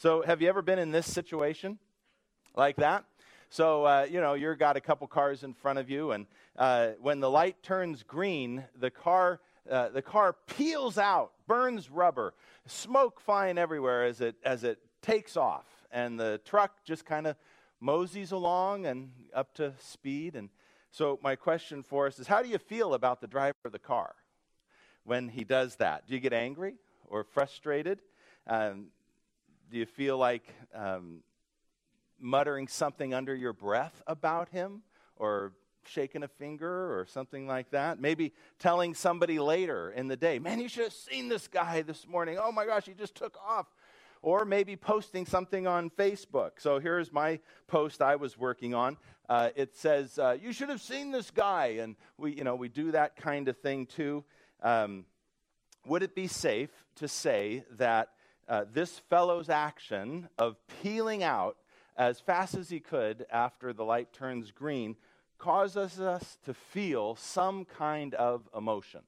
So, have you ever been in this situation like that? So, uh, you know, you've got a couple cars in front of you, and uh, when the light turns green, the car, uh, the car peels out, burns rubber, smoke flying everywhere as it, as it takes off. And the truck just kind of moseys along and up to speed. And so, my question for us is how do you feel about the driver of the car when he does that? Do you get angry or frustrated? Um, do you feel like um, muttering something under your breath about him or shaking a finger or something like that. Maybe telling somebody later in the day, man, you should have seen this guy this morning. Oh my gosh, he just took off. Or maybe posting something on Facebook. So here's my post I was working on. Uh, it says, uh, "You should have seen this guy," and we, you know, we do that kind of thing too. Um, would it be safe to say that uh, this fellow's action of peeling out as fast as he could after the light turns green causes us to feel some kind of emotion.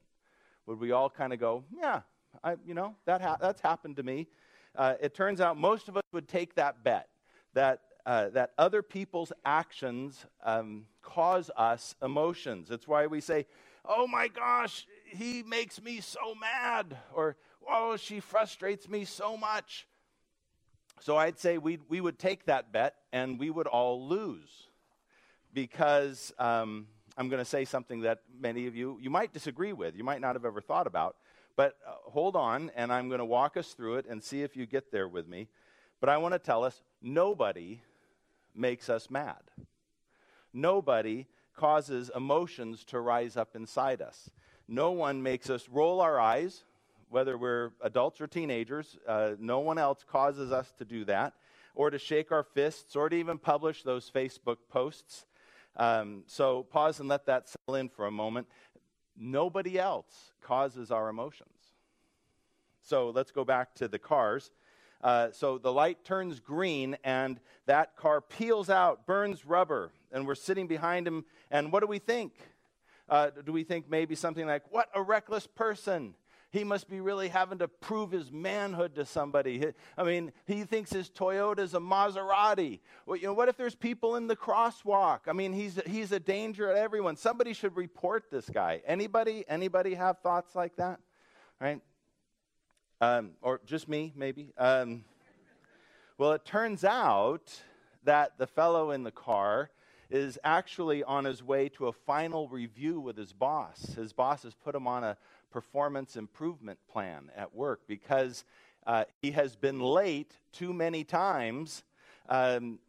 Would we all kind of go, yeah, I, you know, that ha- that's happened to me? Uh, it turns out most of us would take that bet that, uh, that other people's actions um, cause us emotions. It's why we say, oh my gosh, he makes me so mad, or oh, she frustrates me so much. So I'd say we we would take that bet and we would all lose because um, I'm going to say something that many of you you might disagree with, you might not have ever thought about. But uh, hold on, and I'm going to walk us through it and see if you get there with me. But I want to tell us nobody makes us mad. Nobody causes emotions to rise up inside us. No one makes us roll our eyes whether we're adults or teenagers, uh, no one else causes us to do that, or to shake our fists, or to even publish those Facebook posts. Um, so pause and let that settle in for a moment. Nobody else causes our emotions. So let's go back to the cars. Uh, so the light turns green, and that car peels out, burns rubber, and we're sitting behind him. And what do we think? Uh, do we think maybe something like, What a reckless person? He must be really having to prove his manhood to somebody. I mean, he thinks his Toyota's a Maserati. Well, you know, what if there's people in the crosswalk? I mean, he's, he's a danger to everyone. Somebody should report this guy. Anybody, anybody have thoughts like that? Right? Um, or just me, maybe? Um, well, it turns out that the fellow in the car is actually on his way to a final review with his boss. His boss has put him on a performance improvement plan at work because uh, he has been late too many times um,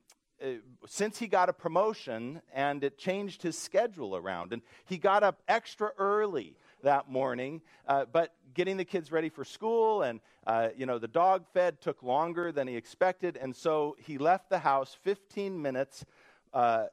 uh, since he got a promotion and it changed his schedule around. And he got up extra early that morning, uh, but getting the kids ready for school and uh, you know the dog fed took longer than he expected, and so he left the house 15 minutes uh, uh,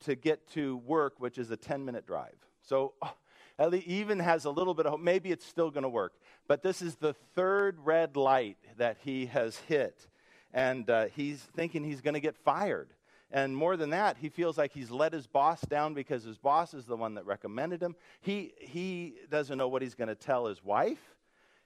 to get to work, which is a 10 minute drive. So. Oh, Ellie even has a little bit of hope. Maybe it's still going to work. But this is the third red light that he has hit. And uh, he's thinking he's going to get fired. And more than that, he feels like he's let his boss down because his boss is the one that recommended him. He, he doesn't know what he's going to tell his wife.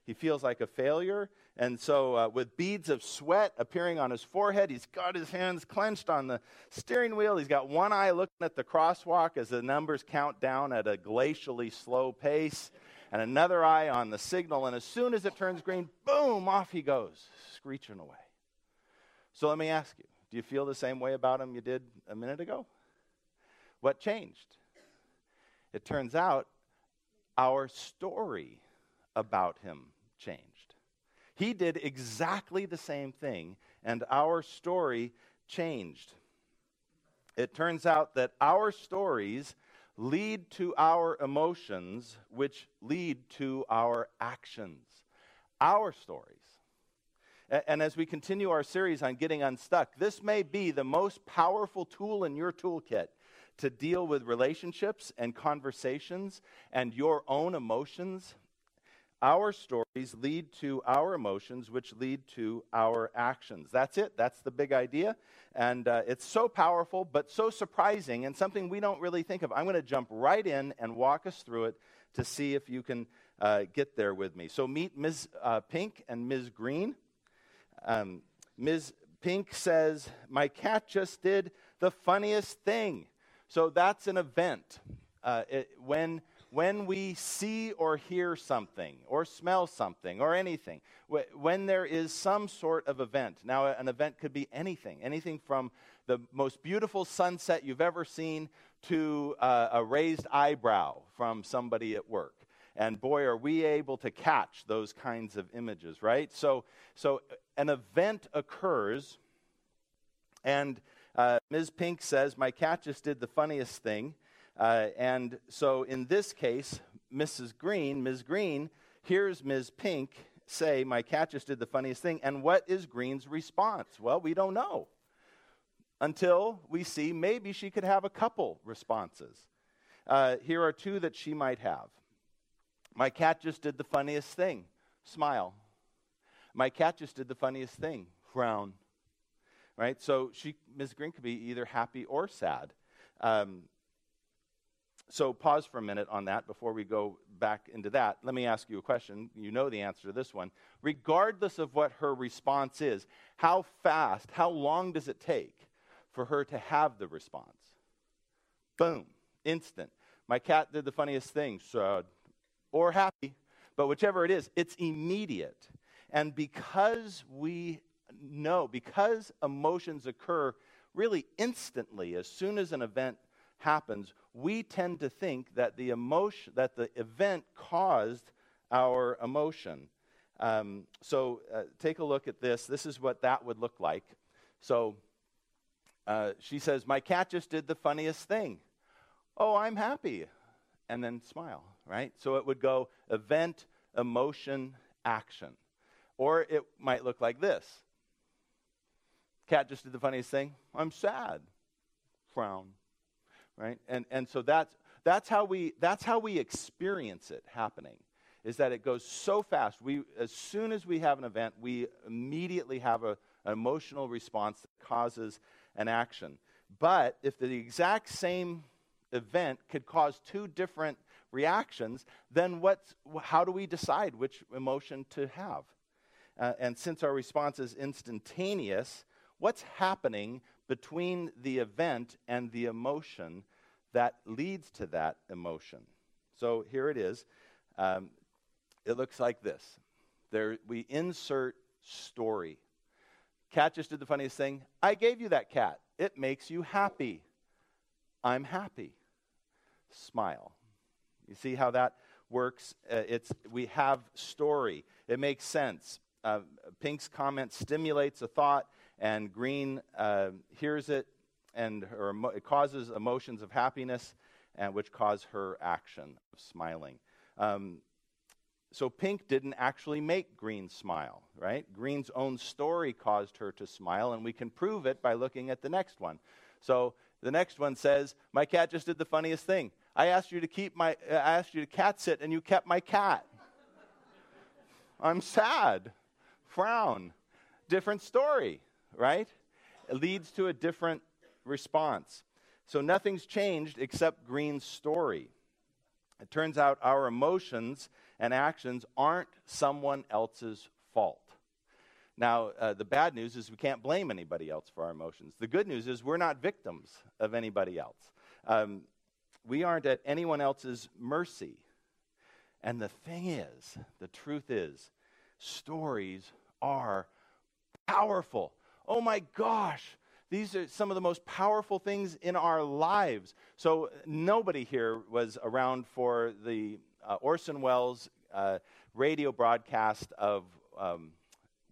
He feels like a failure. And so, uh, with beads of sweat appearing on his forehead, he's got his hands clenched on the steering wheel. He's got one eye looking at the crosswalk as the numbers count down at a glacially slow pace, and another eye on the signal. And as soon as it turns green, boom, off he goes, screeching away. So, let me ask you do you feel the same way about him you did a minute ago? What changed? It turns out our story about him changed. He did exactly the same thing, and our story changed. It turns out that our stories lead to our emotions, which lead to our actions. Our stories. And as we continue our series on getting unstuck, this may be the most powerful tool in your toolkit to deal with relationships and conversations and your own emotions our stories lead to our emotions, which lead to our actions. That's it. That's the big idea. And uh, it's so powerful, but so surprising, and something we don't really think of. I'm going to jump right in and walk us through it to see if you can uh, get there with me. So, meet Ms. Uh, Pink and Ms. Green. Um, Ms. Pink says, My cat just did the funniest thing. So that's an event. Uh, it, when, when we see or hear something, or smell something, or anything, when there is some sort of event. Now, an event could be anything, anything from the most beautiful sunset you've ever seen to uh, a raised eyebrow from somebody at work. And boy, are we able to catch those kinds of images, right? So, so an event occurs, and uh, Ms. Pink says, My cat just did the funniest thing. Uh, and so in this case, Mrs. Green, Ms. Green, hears Ms. Pink say, My cat just did the funniest thing. And what is Green's response? Well, we don't know until we see maybe she could have a couple responses. Uh, here are two that she might have. My cat just did the funniest thing. Smile. My cat just did the funniest thing. Frown. Right? So she, Ms. Green could be either happy or sad. Um, so pause for a minute on that before we go back into that. Let me ask you a question. You know the answer to this one. Regardless of what her response is, how fast, how long does it take for her to have the response? Boom, instant. My cat did the funniest thing, sad or happy, but whichever it is, it's immediate. And because we know, because emotions occur really instantly as soon as an event happens, we tend to think that the emotion, that the event caused our emotion. Um, so uh, take a look at this. This is what that would look like. So uh, she says, My cat just did the funniest thing. Oh, I'm happy. And then smile right? So it would go event, emotion, action. Or it might look like this Cat just did the funniest thing. I'm sad. Frown. Right? And, and so that's, that's, how we, that's how we experience it happening is that it goes so fast. We, as soon as we have an event, we immediately have a, an emotional response that causes an action. But if the exact same event could cause two different reactions, then what's, how do we decide which emotion to have? Uh, and since our response is instantaneous, what's happening between the event and the emotion that leads to that emotion? So here it is. Um, it looks like this. There, we insert story. Cat just did the funniest thing. I gave you that cat. It makes you happy. I'm happy. Smile. You see how that works? Uh, it's, we have story, it makes sense. Uh, Pink's comment stimulates a thought, and Green uh, hears it, and her, it causes emotions of happiness, and which cause her action of smiling. Um, so Pink didn't actually make Green smile, right? Green's own story caused her to smile, and we can prove it by looking at the next one. So the next one says, My cat just did the funniest thing. I asked you to keep my, I asked you to cat sit and you kept my cat. I'm sad. Frown. Different story, right? It leads to a different response. So nothing's changed except Green's story. It turns out our emotions and actions aren't someone else's fault. Now, uh, the bad news is we can't blame anybody else for our emotions. The good news is we're not victims of anybody else. Um, we aren't at anyone else's mercy. And the thing is, the truth is, stories are powerful. Oh my gosh, these are some of the most powerful things in our lives. So, nobody here was around for the uh, Orson Welles uh, radio broadcast of um,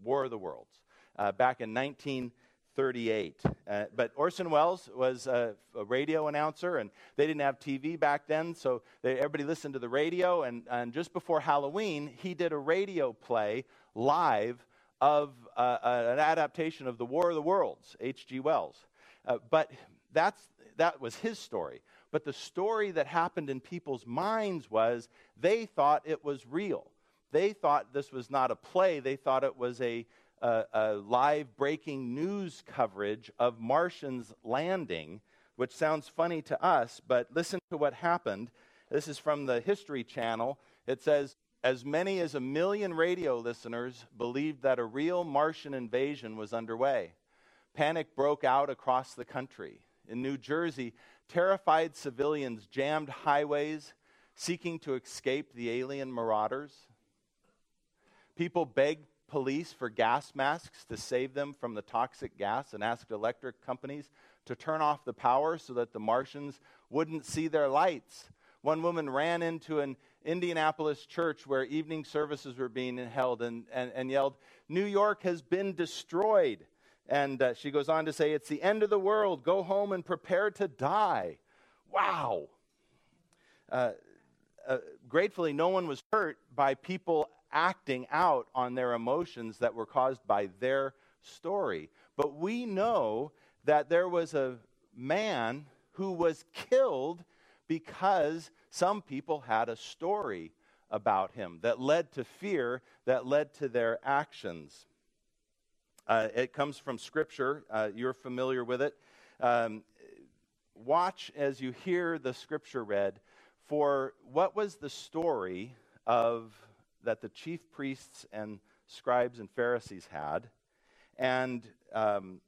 War of the Worlds uh, back in 19. 38. Uh, but Orson Welles was a, a, radio announcer, and they didn't have TV back then, so they, everybody listened to the radio. And, and, just before Halloween, he did a radio play live of uh, uh, an adaptation of The War of the Worlds, H.G. Wells. Uh, but that's, that was his story. But the story that happened in people's minds was they thought it was real. They thought this was not a play, they thought it was a a, a live breaking news coverage of Martians landing, which sounds funny to us, but listen to what happened. This is from the History Channel. It says as many as a million radio listeners believed that a real Martian invasion was underway. Panic broke out across the country. In New Jersey, terrified civilians jammed highways seeking to escape the alien marauders. People begged police for gas masks to save them from the toxic gas and asked electric companies to turn off the power so that the Martians wouldn't see their lights. One woman ran into an Indianapolis church where evening services were being held and, and, and yelled, New York has been destroyed. And uh, she goes on to say, It's the end of the world. Go home and prepare to die. Wow. Uh, uh, gratefully, no one was hurt by people acting out on their emotions that were caused by their story. But we know that there was a man who was killed because some people had a story about him that led to fear, that led to their actions. Uh, it comes from Scripture. Uh, you're familiar with it. Um, watch as you hear the Scripture read for what was the story of that the chief priests and scribes and Pharisees had, and um,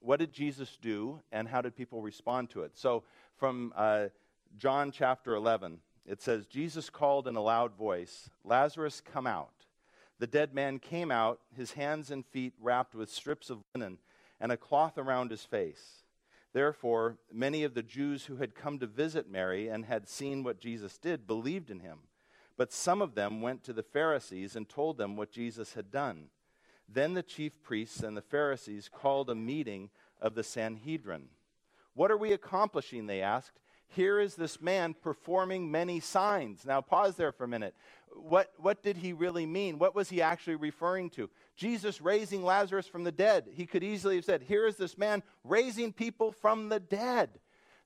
what did Jesus do, and how did people respond to it? So, from uh, John chapter 11, it says, Jesus called in a loud voice, Lazarus, come out. The dead man came out, his hands and feet wrapped with strips of linen and a cloth around his face. Therefore, many of the Jews who had come to visit Mary and had seen what Jesus did believed in him. But some of them went to the Pharisees and told them what Jesus had done. Then the chief priests and the Pharisees called a meeting of the Sanhedrin. What are we accomplishing? They asked. Here is this man performing many signs. Now, pause there for a minute. What, what did he really mean? What was he actually referring to? Jesus raising Lazarus from the dead. He could easily have said, Here is this man raising people from the dead.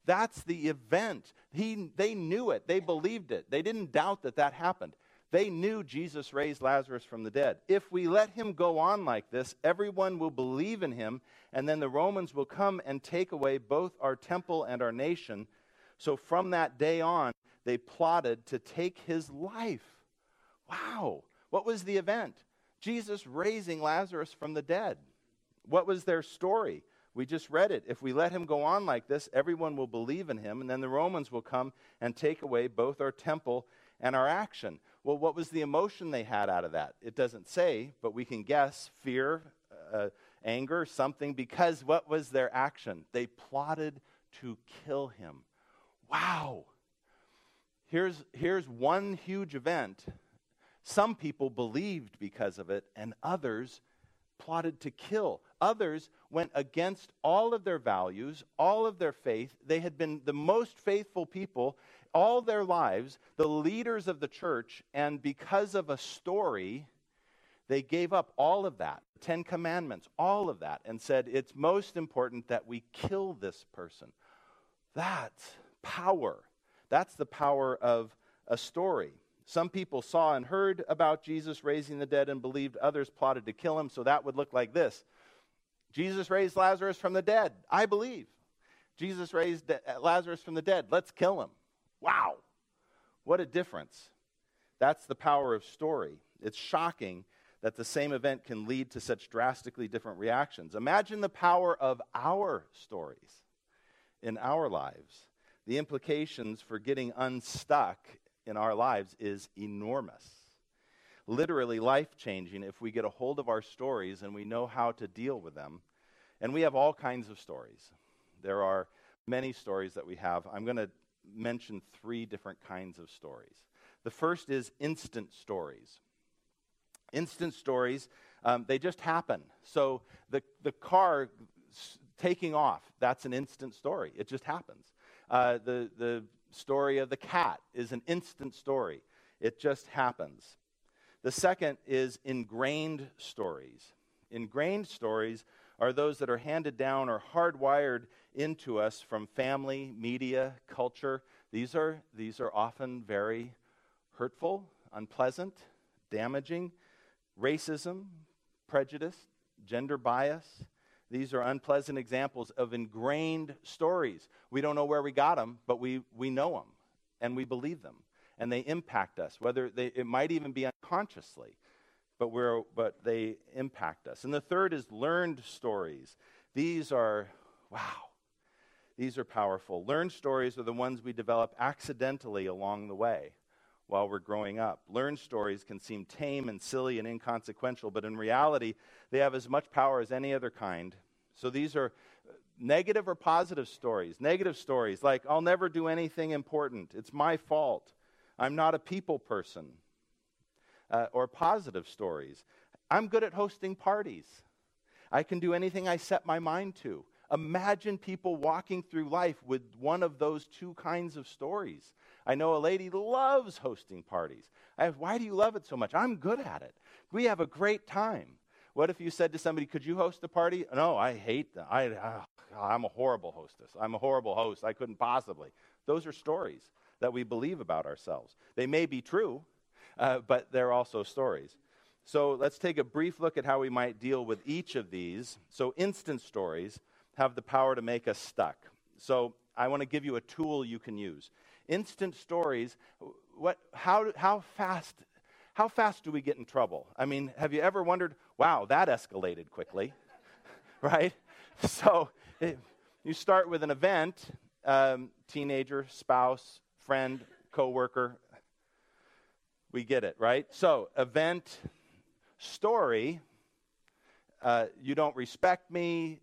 That's the event. He, they knew it, they believed it, they didn't doubt that that happened. They knew Jesus raised Lazarus from the dead. If we let him go on like this, everyone will believe in him, and then the Romans will come and take away both our temple and our nation. So from that day on, they plotted to take his life. Wow. What was the event? Jesus raising Lazarus from the dead. What was their story? We just read it. If we let him go on like this, everyone will believe in him, and then the Romans will come and take away both our temple and our action. Well, what was the emotion they had out of that? It doesn't say, but we can guess fear, uh, anger, something, because what was their action? They plotted to kill him. Wow. Here's, here's one huge event. Some people believed because of it, and others plotted to kill. Others went against all of their values, all of their faith. They had been the most faithful people all their lives, the leaders of the church, and because of a story, they gave up all of that Ten Commandments, all of that, and said, It's most important that we kill this person. That's power. That's the power of a story. Some people saw and heard about Jesus raising the dead and believed, others plotted to kill him, so that would look like this Jesus raised Lazarus from the dead. I believe. Jesus raised uh, Lazarus from the dead. Let's kill him. Wow, what a difference. That's the power of story. It's shocking that the same event can lead to such drastically different reactions. Imagine the power of our stories in our lives. The implications for getting unstuck in our lives is enormous. Literally life changing if we get a hold of our stories and we know how to deal with them. And we have all kinds of stories. There are many stories that we have. I'm going to mention three different kinds of stories. The first is instant stories. Instant stories, um, they just happen. So the, the car taking off, that's an instant story. It just happens. Uh, the, the story of the cat is an instant story. It just happens. The second is ingrained stories. Ingrained stories are those that are handed down or hardwired into us from family, media, culture. These are, these are often very hurtful, unpleasant, damaging. Racism, prejudice, gender bias. These are unpleasant examples of ingrained stories. We don't know where we got them, but we, we know them and we believe them. and they impact us, whether they, it might even be unconsciously, but, we're, but they impact us. And the third is learned stories. These are, wow, these are powerful. Learned stories are the ones we develop accidentally along the way while we're growing up. Learned stories can seem tame and silly and inconsequential, but in reality, they have as much power as any other kind. So these are negative or positive stories. Negative stories like, I'll never do anything important, it's my fault, I'm not a people person. Uh, or positive stories. I'm good at hosting parties. I can do anything I set my mind to. Imagine people walking through life with one of those two kinds of stories. I know a lady loves hosting parties. Have, why do you love it so much? I'm good at it. We have a great time. What if you said to somebody, Could you host a party? No, I hate them. I, uh, I'm a horrible hostess. I'm a horrible host. I couldn't possibly. Those are stories that we believe about ourselves. They may be true, uh, but they're also stories. So let's take a brief look at how we might deal with each of these. So, instant stories have the power to make us stuck. So, I want to give you a tool you can use. Instant stories, what, how, how, fast, how fast do we get in trouble? I mean, have you ever wondered, wow, that escalated quickly, right? So, you start with an event, um, teenager, spouse, friend, coworker, we get it, right? So, event, story, uh, you don't respect me,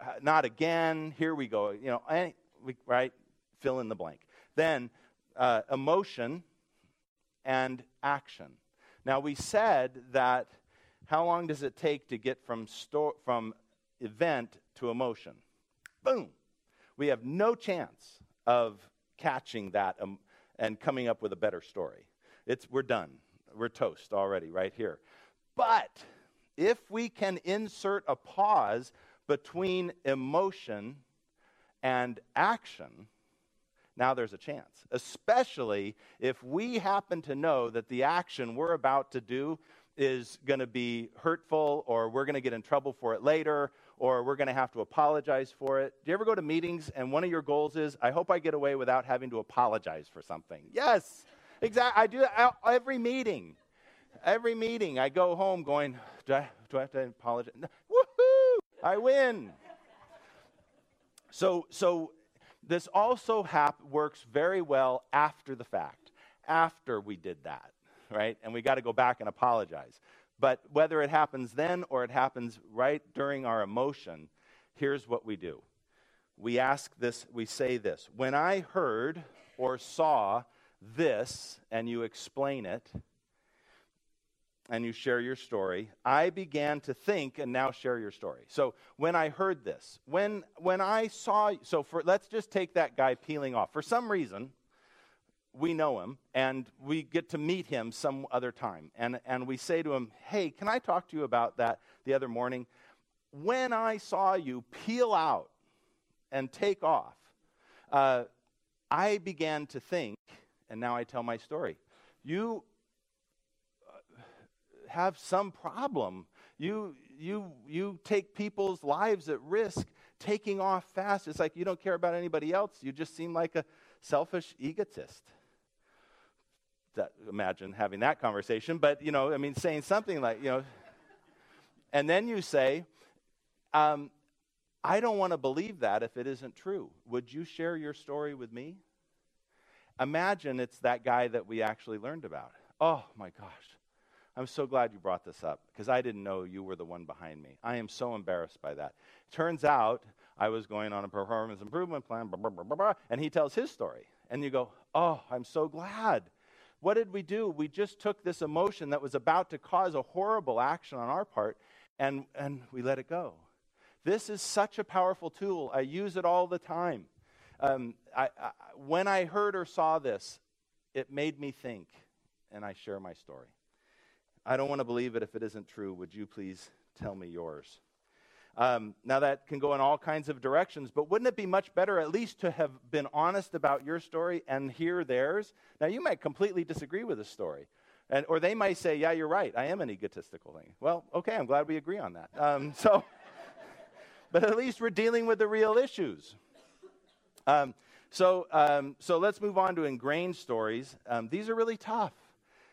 uh, not again, here we go. You know, we, right? Fill in the blank. Then, uh, emotion and action. Now, we said that how long does it take to get from, sto- from event to emotion? Boom. We have no chance of catching that um, and coming up with a better story. It's, we're done. We're toast already, right here. But if we can insert a pause between emotion and action, now there's a chance. Especially if we happen to know that the action we're about to do is going to be hurtful or we're going to get in trouble for it later or we're going to have to apologize for it. Do you ever go to meetings and one of your goals is, I hope I get away without having to apologize for something? Yes. Exactly. I do that every meeting. Every meeting, I go home going, do I, do I have to apologize? Woohoo! I win. So, so this also hap- works very well after the fact, after we did that, right? And we got to go back and apologize. But whether it happens then or it happens right during our emotion, here's what we do. We ask this, we say this. When I heard or saw this and you explain it and you share your story, I began to think and now share your story. So when I heard this, when when I saw so for let's just take that guy peeling off. For some reason, we know him and we get to meet him some other time. And and we say to him, "Hey, can I talk to you about that the other morning? When I saw you peel out and take off, uh, I began to think and now I tell my story. You have some problem. You, you, you take people's lives at risk taking off fast. It's like you don't care about anybody else. You just seem like a selfish egotist. That, imagine having that conversation, but you know, I mean, saying something like, you know, and then you say, um, I don't want to believe that if it isn't true. Would you share your story with me? Imagine it's that guy that we actually learned about. Oh my gosh. I'm so glad you brought this up because I didn't know you were the one behind me. I am so embarrassed by that. Turns out I was going on a performance improvement plan, blah, blah, blah, and he tells his story. And you go, Oh, I'm so glad. What did we do? We just took this emotion that was about to cause a horrible action on our part and, and we let it go. This is such a powerful tool. I use it all the time. Um, I, I, when I heard or saw this, it made me think, and I share my story. I don't want to believe it if it isn't true. Would you please tell me yours? Um, now, that can go in all kinds of directions, but wouldn't it be much better at least to have been honest about your story and hear theirs? Now, you might completely disagree with the story, and, or they might say, Yeah, you're right, I am an egotistical thing. Well, okay, I'm glad we agree on that. Um, so, but at least we're dealing with the real issues. Um, So, um, so let's move on to ingrained stories. Um, these are really tough.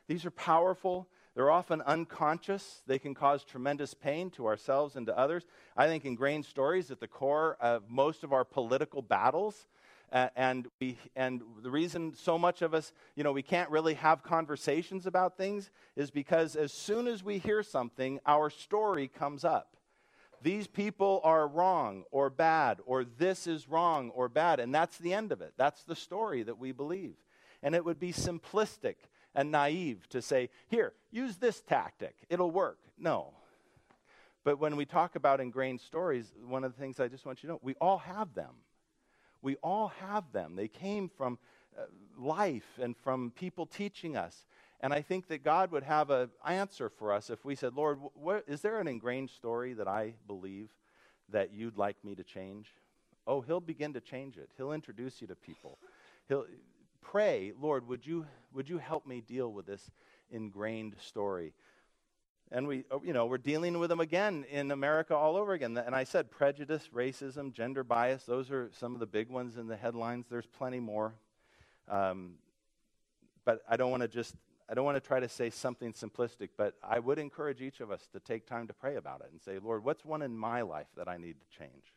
These are powerful. They're often unconscious. They can cause tremendous pain to ourselves and to others. I think ingrained stories at the core of most of our political battles. Uh, and we and the reason so much of us, you know, we can't really have conversations about things is because as soon as we hear something, our story comes up. These people are wrong or bad, or this is wrong or bad, and that's the end of it. That's the story that we believe. And it would be simplistic and naive to say, here, use this tactic, it'll work. No. But when we talk about ingrained stories, one of the things I just want you to know, we all have them. We all have them. They came from uh, life and from people teaching us. And I think that God would have an answer for us if we said, Lord, is there an ingrained story that I believe that you'd like me to change? Oh, He'll begin to change it. He'll introduce you to people. He'll, pray, Lord, would you, would you help me deal with this ingrained story? And we, oh, you know, we're dealing with them again in America all over again. And I said prejudice, racism, gender bias, those are some of the big ones in the headlines. There's plenty more. Um, but I don't want to just, I don't want to try to say something simplistic, but I would encourage each of us to take time to pray about it and say, Lord, what's one in my life that I need to change?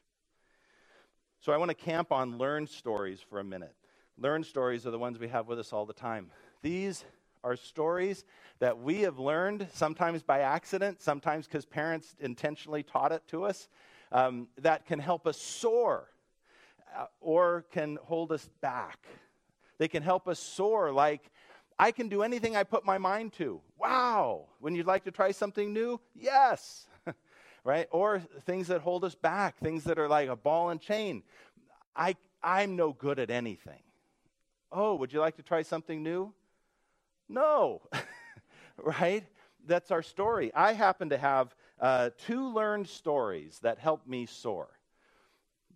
So I want to camp on learned stories for a minute. Learned stories are the ones we have with us all the time. These are stories that we have learned, sometimes by accident, sometimes because parents intentionally taught it to us, um, that can help us soar uh, or can hold us back. They can help us soar like, I can do anything I put my mind to. Wow. When you'd like to try something new? Yes. right? Or things that hold us back, things that are like a ball and chain. I, I'm no good at anything. Oh, would you like to try something new? No, right? That's our story. I happen to have uh, two learned stories that help me soar.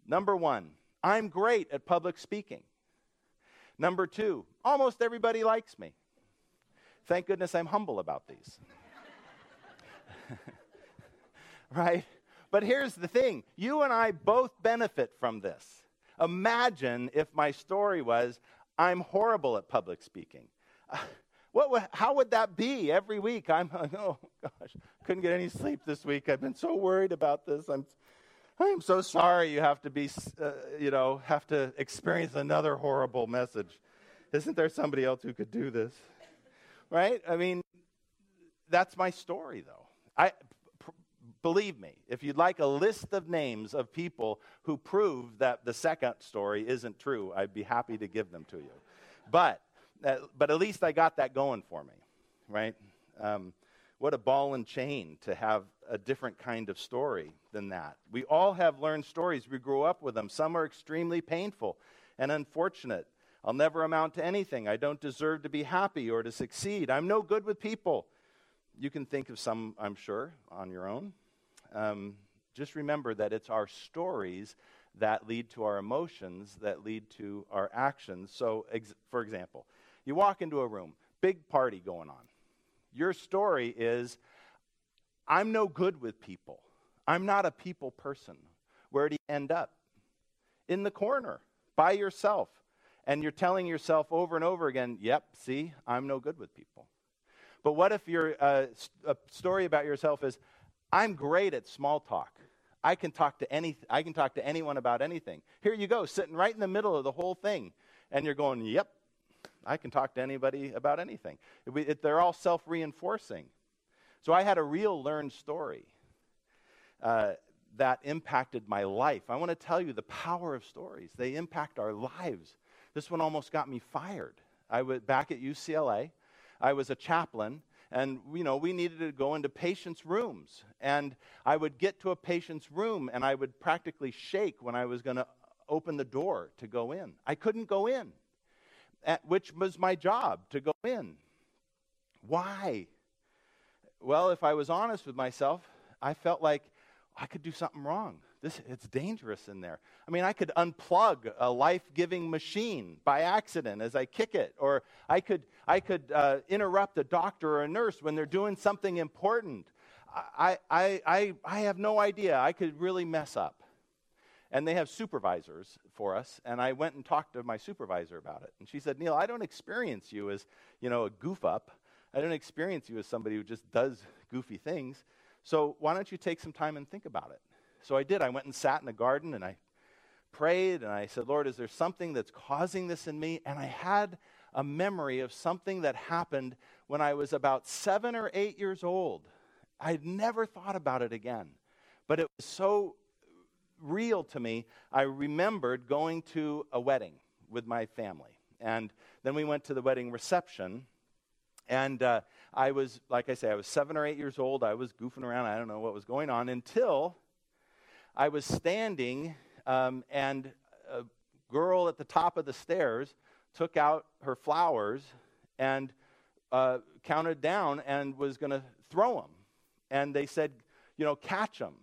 Number one, I'm great at public speaking. Number two, almost everybody likes me. Thank goodness I'm humble about these. right? But here's the thing you and I both benefit from this. Imagine if my story was I'm horrible at public speaking. What how would that be every week? I'm, oh gosh, couldn't get any sleep this week. I've been so worried about this. I'm, I'm so sorry you have to be, uh, you know, have to experience another horrible message. Isn't there somebody else who could do this? Right? I mean, that's my story, though. I, believe me, if you'd like a list of names of people who prove that the second story isn't true, I'd be happy to give them to you. But uh, but at least I got that going for me, right? Um, what a ball and chain to have a different kind of story than that. We all have learned stories. We grew up with them. Some are extremely painful and unfortunate. I'll never amount to anything. I don't deserve to be happy or to succeed. I'm no good with people. You can think of some, I'm sure, on your own. Um, just remember that it's our stories that lead to our emotions, that lead to our actions. So, ex- for example, you walk into a room, big party going on. Your story is I'm no good with people. I'm not a people person. Where do you end up? In the corner, by yourself. And you're telling yourself over and over again, yep, see, I'm no good with people. But what if your uh, a story about yourself is, I'm great at small talk. I can talk to any, I can talk to anyone about anything. Here you go, sitting right in the middle of the whole thing, and you're going, "Yep, I can talk to anybody about anything. It, it, they're all self reinforcing. So I had a real learned story uh, that impacted my life. I want to tell you the power of stories, they impact our lives. This one almost got me fired. I was back at UCLA. I was a chaplain, and you know we needed to go into patients' rooms. And I would get to a patient's room, and I would practically shake when I was going to open the door to go in. I couldn't go in which was my job to go in. Why? Well, if I was honest with myself, I felt like I could do something wrong. This, it's dangerous in there. I mean, I could unplug a life giving machine by accident as I kick it, or I could, I could uh, interrupt a doctor or a nurse when they're doing something important. I, I, I, I have no idea. I could really mess up. and they have supervisors for us. And I went and talked to my supervisor about it. And she said, Neil, I don't experience you as, you know, a goof up. I don't experience you as somebody who just does goofy things. So why don't you take some time and think about it? So I did. I went and sat in the garden and I prayed and I said, Lord, is there something that's causing this in me? And I had a memory of something that happened when I was about seven or eight years old. I'd never thought about it again, but it was so real to me. I remembered going to a wedding with my family. And then we went to the wedding reception. And uh, I was, like I say, I was seven or eight years old. I was goofing around. I don't know what was going on until I was standing um, and a girl at the top of the stairs took out her flowers and uh, counted down and was going to throw them. And they said, you know, catch them.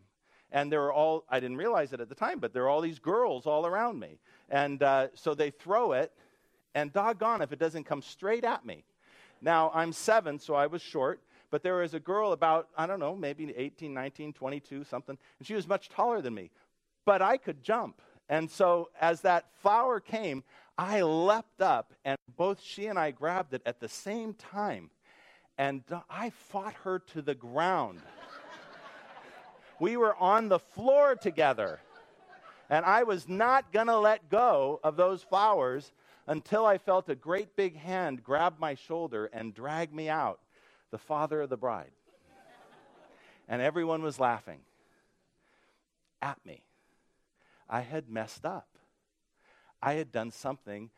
And there were all, I didn't realize it at the time, but there are all these girls all around me. And uh, so they throw it, and doggone if it doesn't come straight at me. Now, I'm seven, so I was short, but there was a girl about, I don't know, maybe 18, 19, 22, something, and she was much taller than me. But I could jump. And so as that flower came, I leapt up, and both she and I grabbed it at the same time. And I fought her to the ground. we were on the floor together. And I was not going to let go of those flowers until I felt a great big hand grab my shoulder and drag me out, the father of the bride. and everyone was laughing at me. I had messed up. I had done something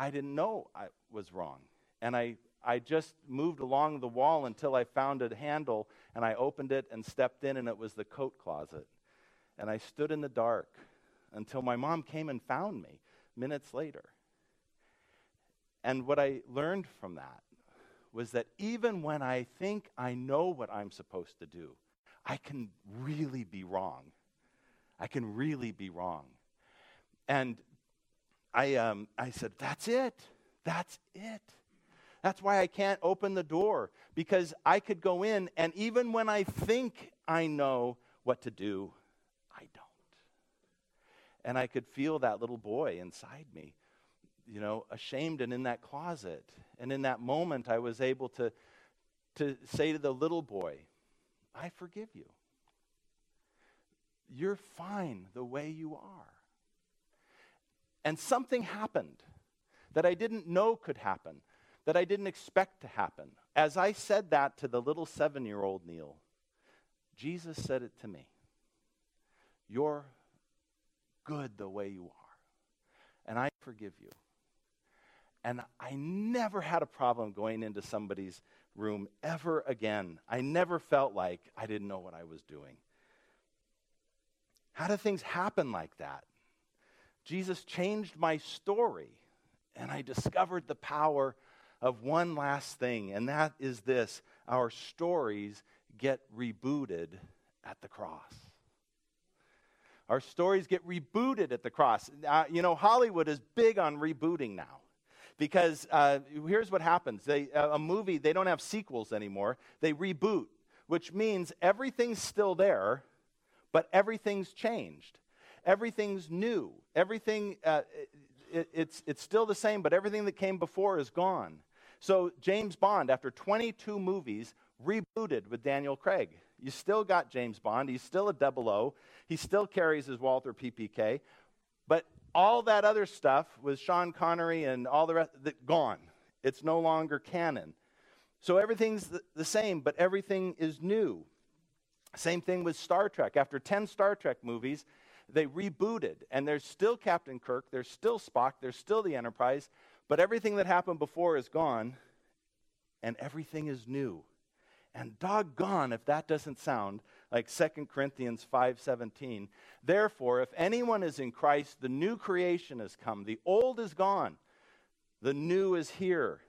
I didn't know I was wrong. And I, I just moved along the wall until I found a handle and I opened it and stepped in, and it was the coat closet. And I stood in the dark until my mom came and found me minutes later. And what I learned from that was that even when I think I know what I'm supposed to do, I can really be wrong. I can really be wrong. And I, um, I said, That's it. That's it. That's why I can't open the door because I could go in, and even when I think I know what to do, I don't. And I could feel that little boy inside me, you know, ashamed and in that closet. And in that moment, I was able to, to say to the little boy, I forgive you. You're fine the way you are. And something happened that I didn't know could happen, that I didn't expect to happen. As I said that to the little seven year old Neil, Jesus said it to me You're good the way you are, and I forgive you. And I never had a problem going into somebody's room ever again. I never felt like I didn't know what I was doing. How do things happen like that? Jesus changed my story, and I discovered the power of one last thing, and that is this our stories get rebooted at the cross. Our stories get rebooted at the cross. Uh, you know, Hollywood is big on rebooting now because uh, here's what happens they, a movie, they don't have sequels anymore, they reboot, which means everything's still there, but everything's changed everything's new. Everything, uh, it, it's, it's still the same, but everything that came before is gone. So James Bond, after 22 movies, rebooted with Daniel Craig. You still got James Bond. He's still a double O. He still carries his Walther PPK. But all that other stuff with Sean Connery and all the rest, that, gone. It's no longer canon. So everything's the, the same, but everything is new. Same thing with Star Trek. After 10 Star Trek movies, they rebooted, and there's still Captain Kirk, there's still Spock, there's still the Enterprise, but everything that happened before is gone, and everything is new. And doggone if that doesn't sound like 2 Corinthians 5:17. Therefore, if anyone is in Christ, the new creation has come. The old is gone. The new is here.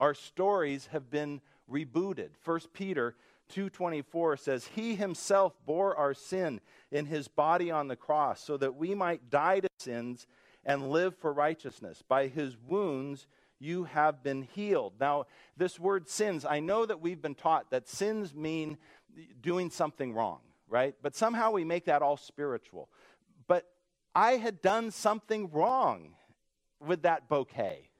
Our stories have been rebooted. 1 Peter 2:24 says, "He himself bore our sin in his body on the cross so that we might die to sins and live for righteousness. By his wounds you have been healed." Now, this word sins, I know that we've been taught that sins mean doing something wrong, right? But somehow we make that all spiritual. But I had done something wrong with that bouquet.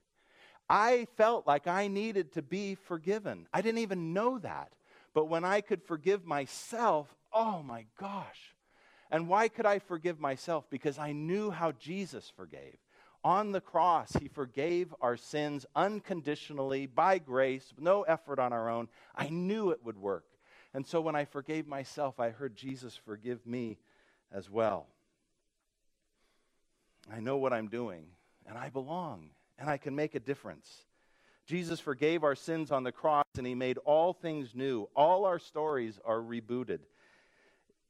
I felt like I needed to be forgiven. I didn't even know that. But when I could forgive myself, oh my gosh. And why could I forgive myself? Because I knew how Jesus forgave. On the cross, he forgave our sins unconditionally by grace, no effort on our own. I knew it would work. And so when I forgave myself, I heard Jesus forgive me as well. I know what I'm doing, and I belong, and I can make a difference. Jesus forgave our sins on the cross, and he made all things new. All our stories are rebooted.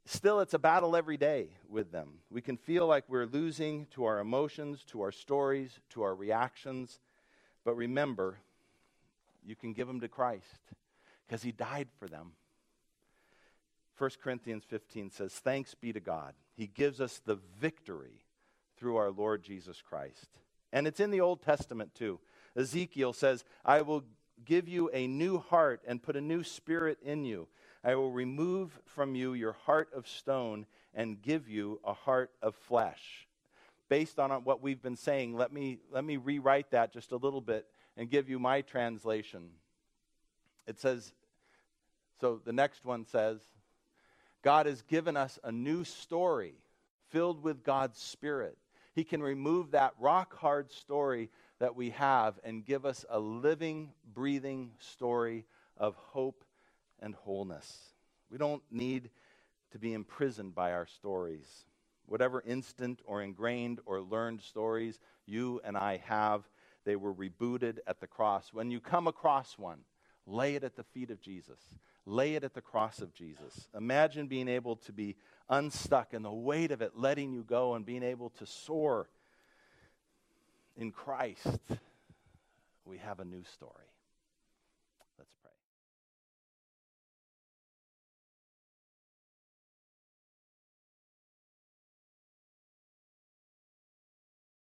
Still, it's a battle every day with them. We can feel like we're losing to our emotions, to our stories, to our reactions. But remember, you can give them to Christ because he died for them. 1 Corinthians 15 says, Thanks be to God. He gives us the victory through our Lord Jesus Christ. And it's in the Old Testament too. Ezekiel says, I will give you a new heart and put a new spirit in you. I will remove from you your heart of stone and give you a heart of flesh. Based on what we've been saying, let me, let me rewrite that just a little bit and give you my translation. It says, so the next one says, God has given us a new story filled with God's Spirit. He can remove that rock hard story that we have and give us a living, breathing story of hope and wholeness. We don't need to be imprisoned by our stories. Whatever instant or ingrained or learned stories you and I have, they were rebooted at the cross. When you come across one, lay it at the feet of Jesus. Lay it at the cross of Jesus. Imagine being able to be unstuck and the weight of it letting you go and being able to soar in Christ. We have a new story. Let's pray.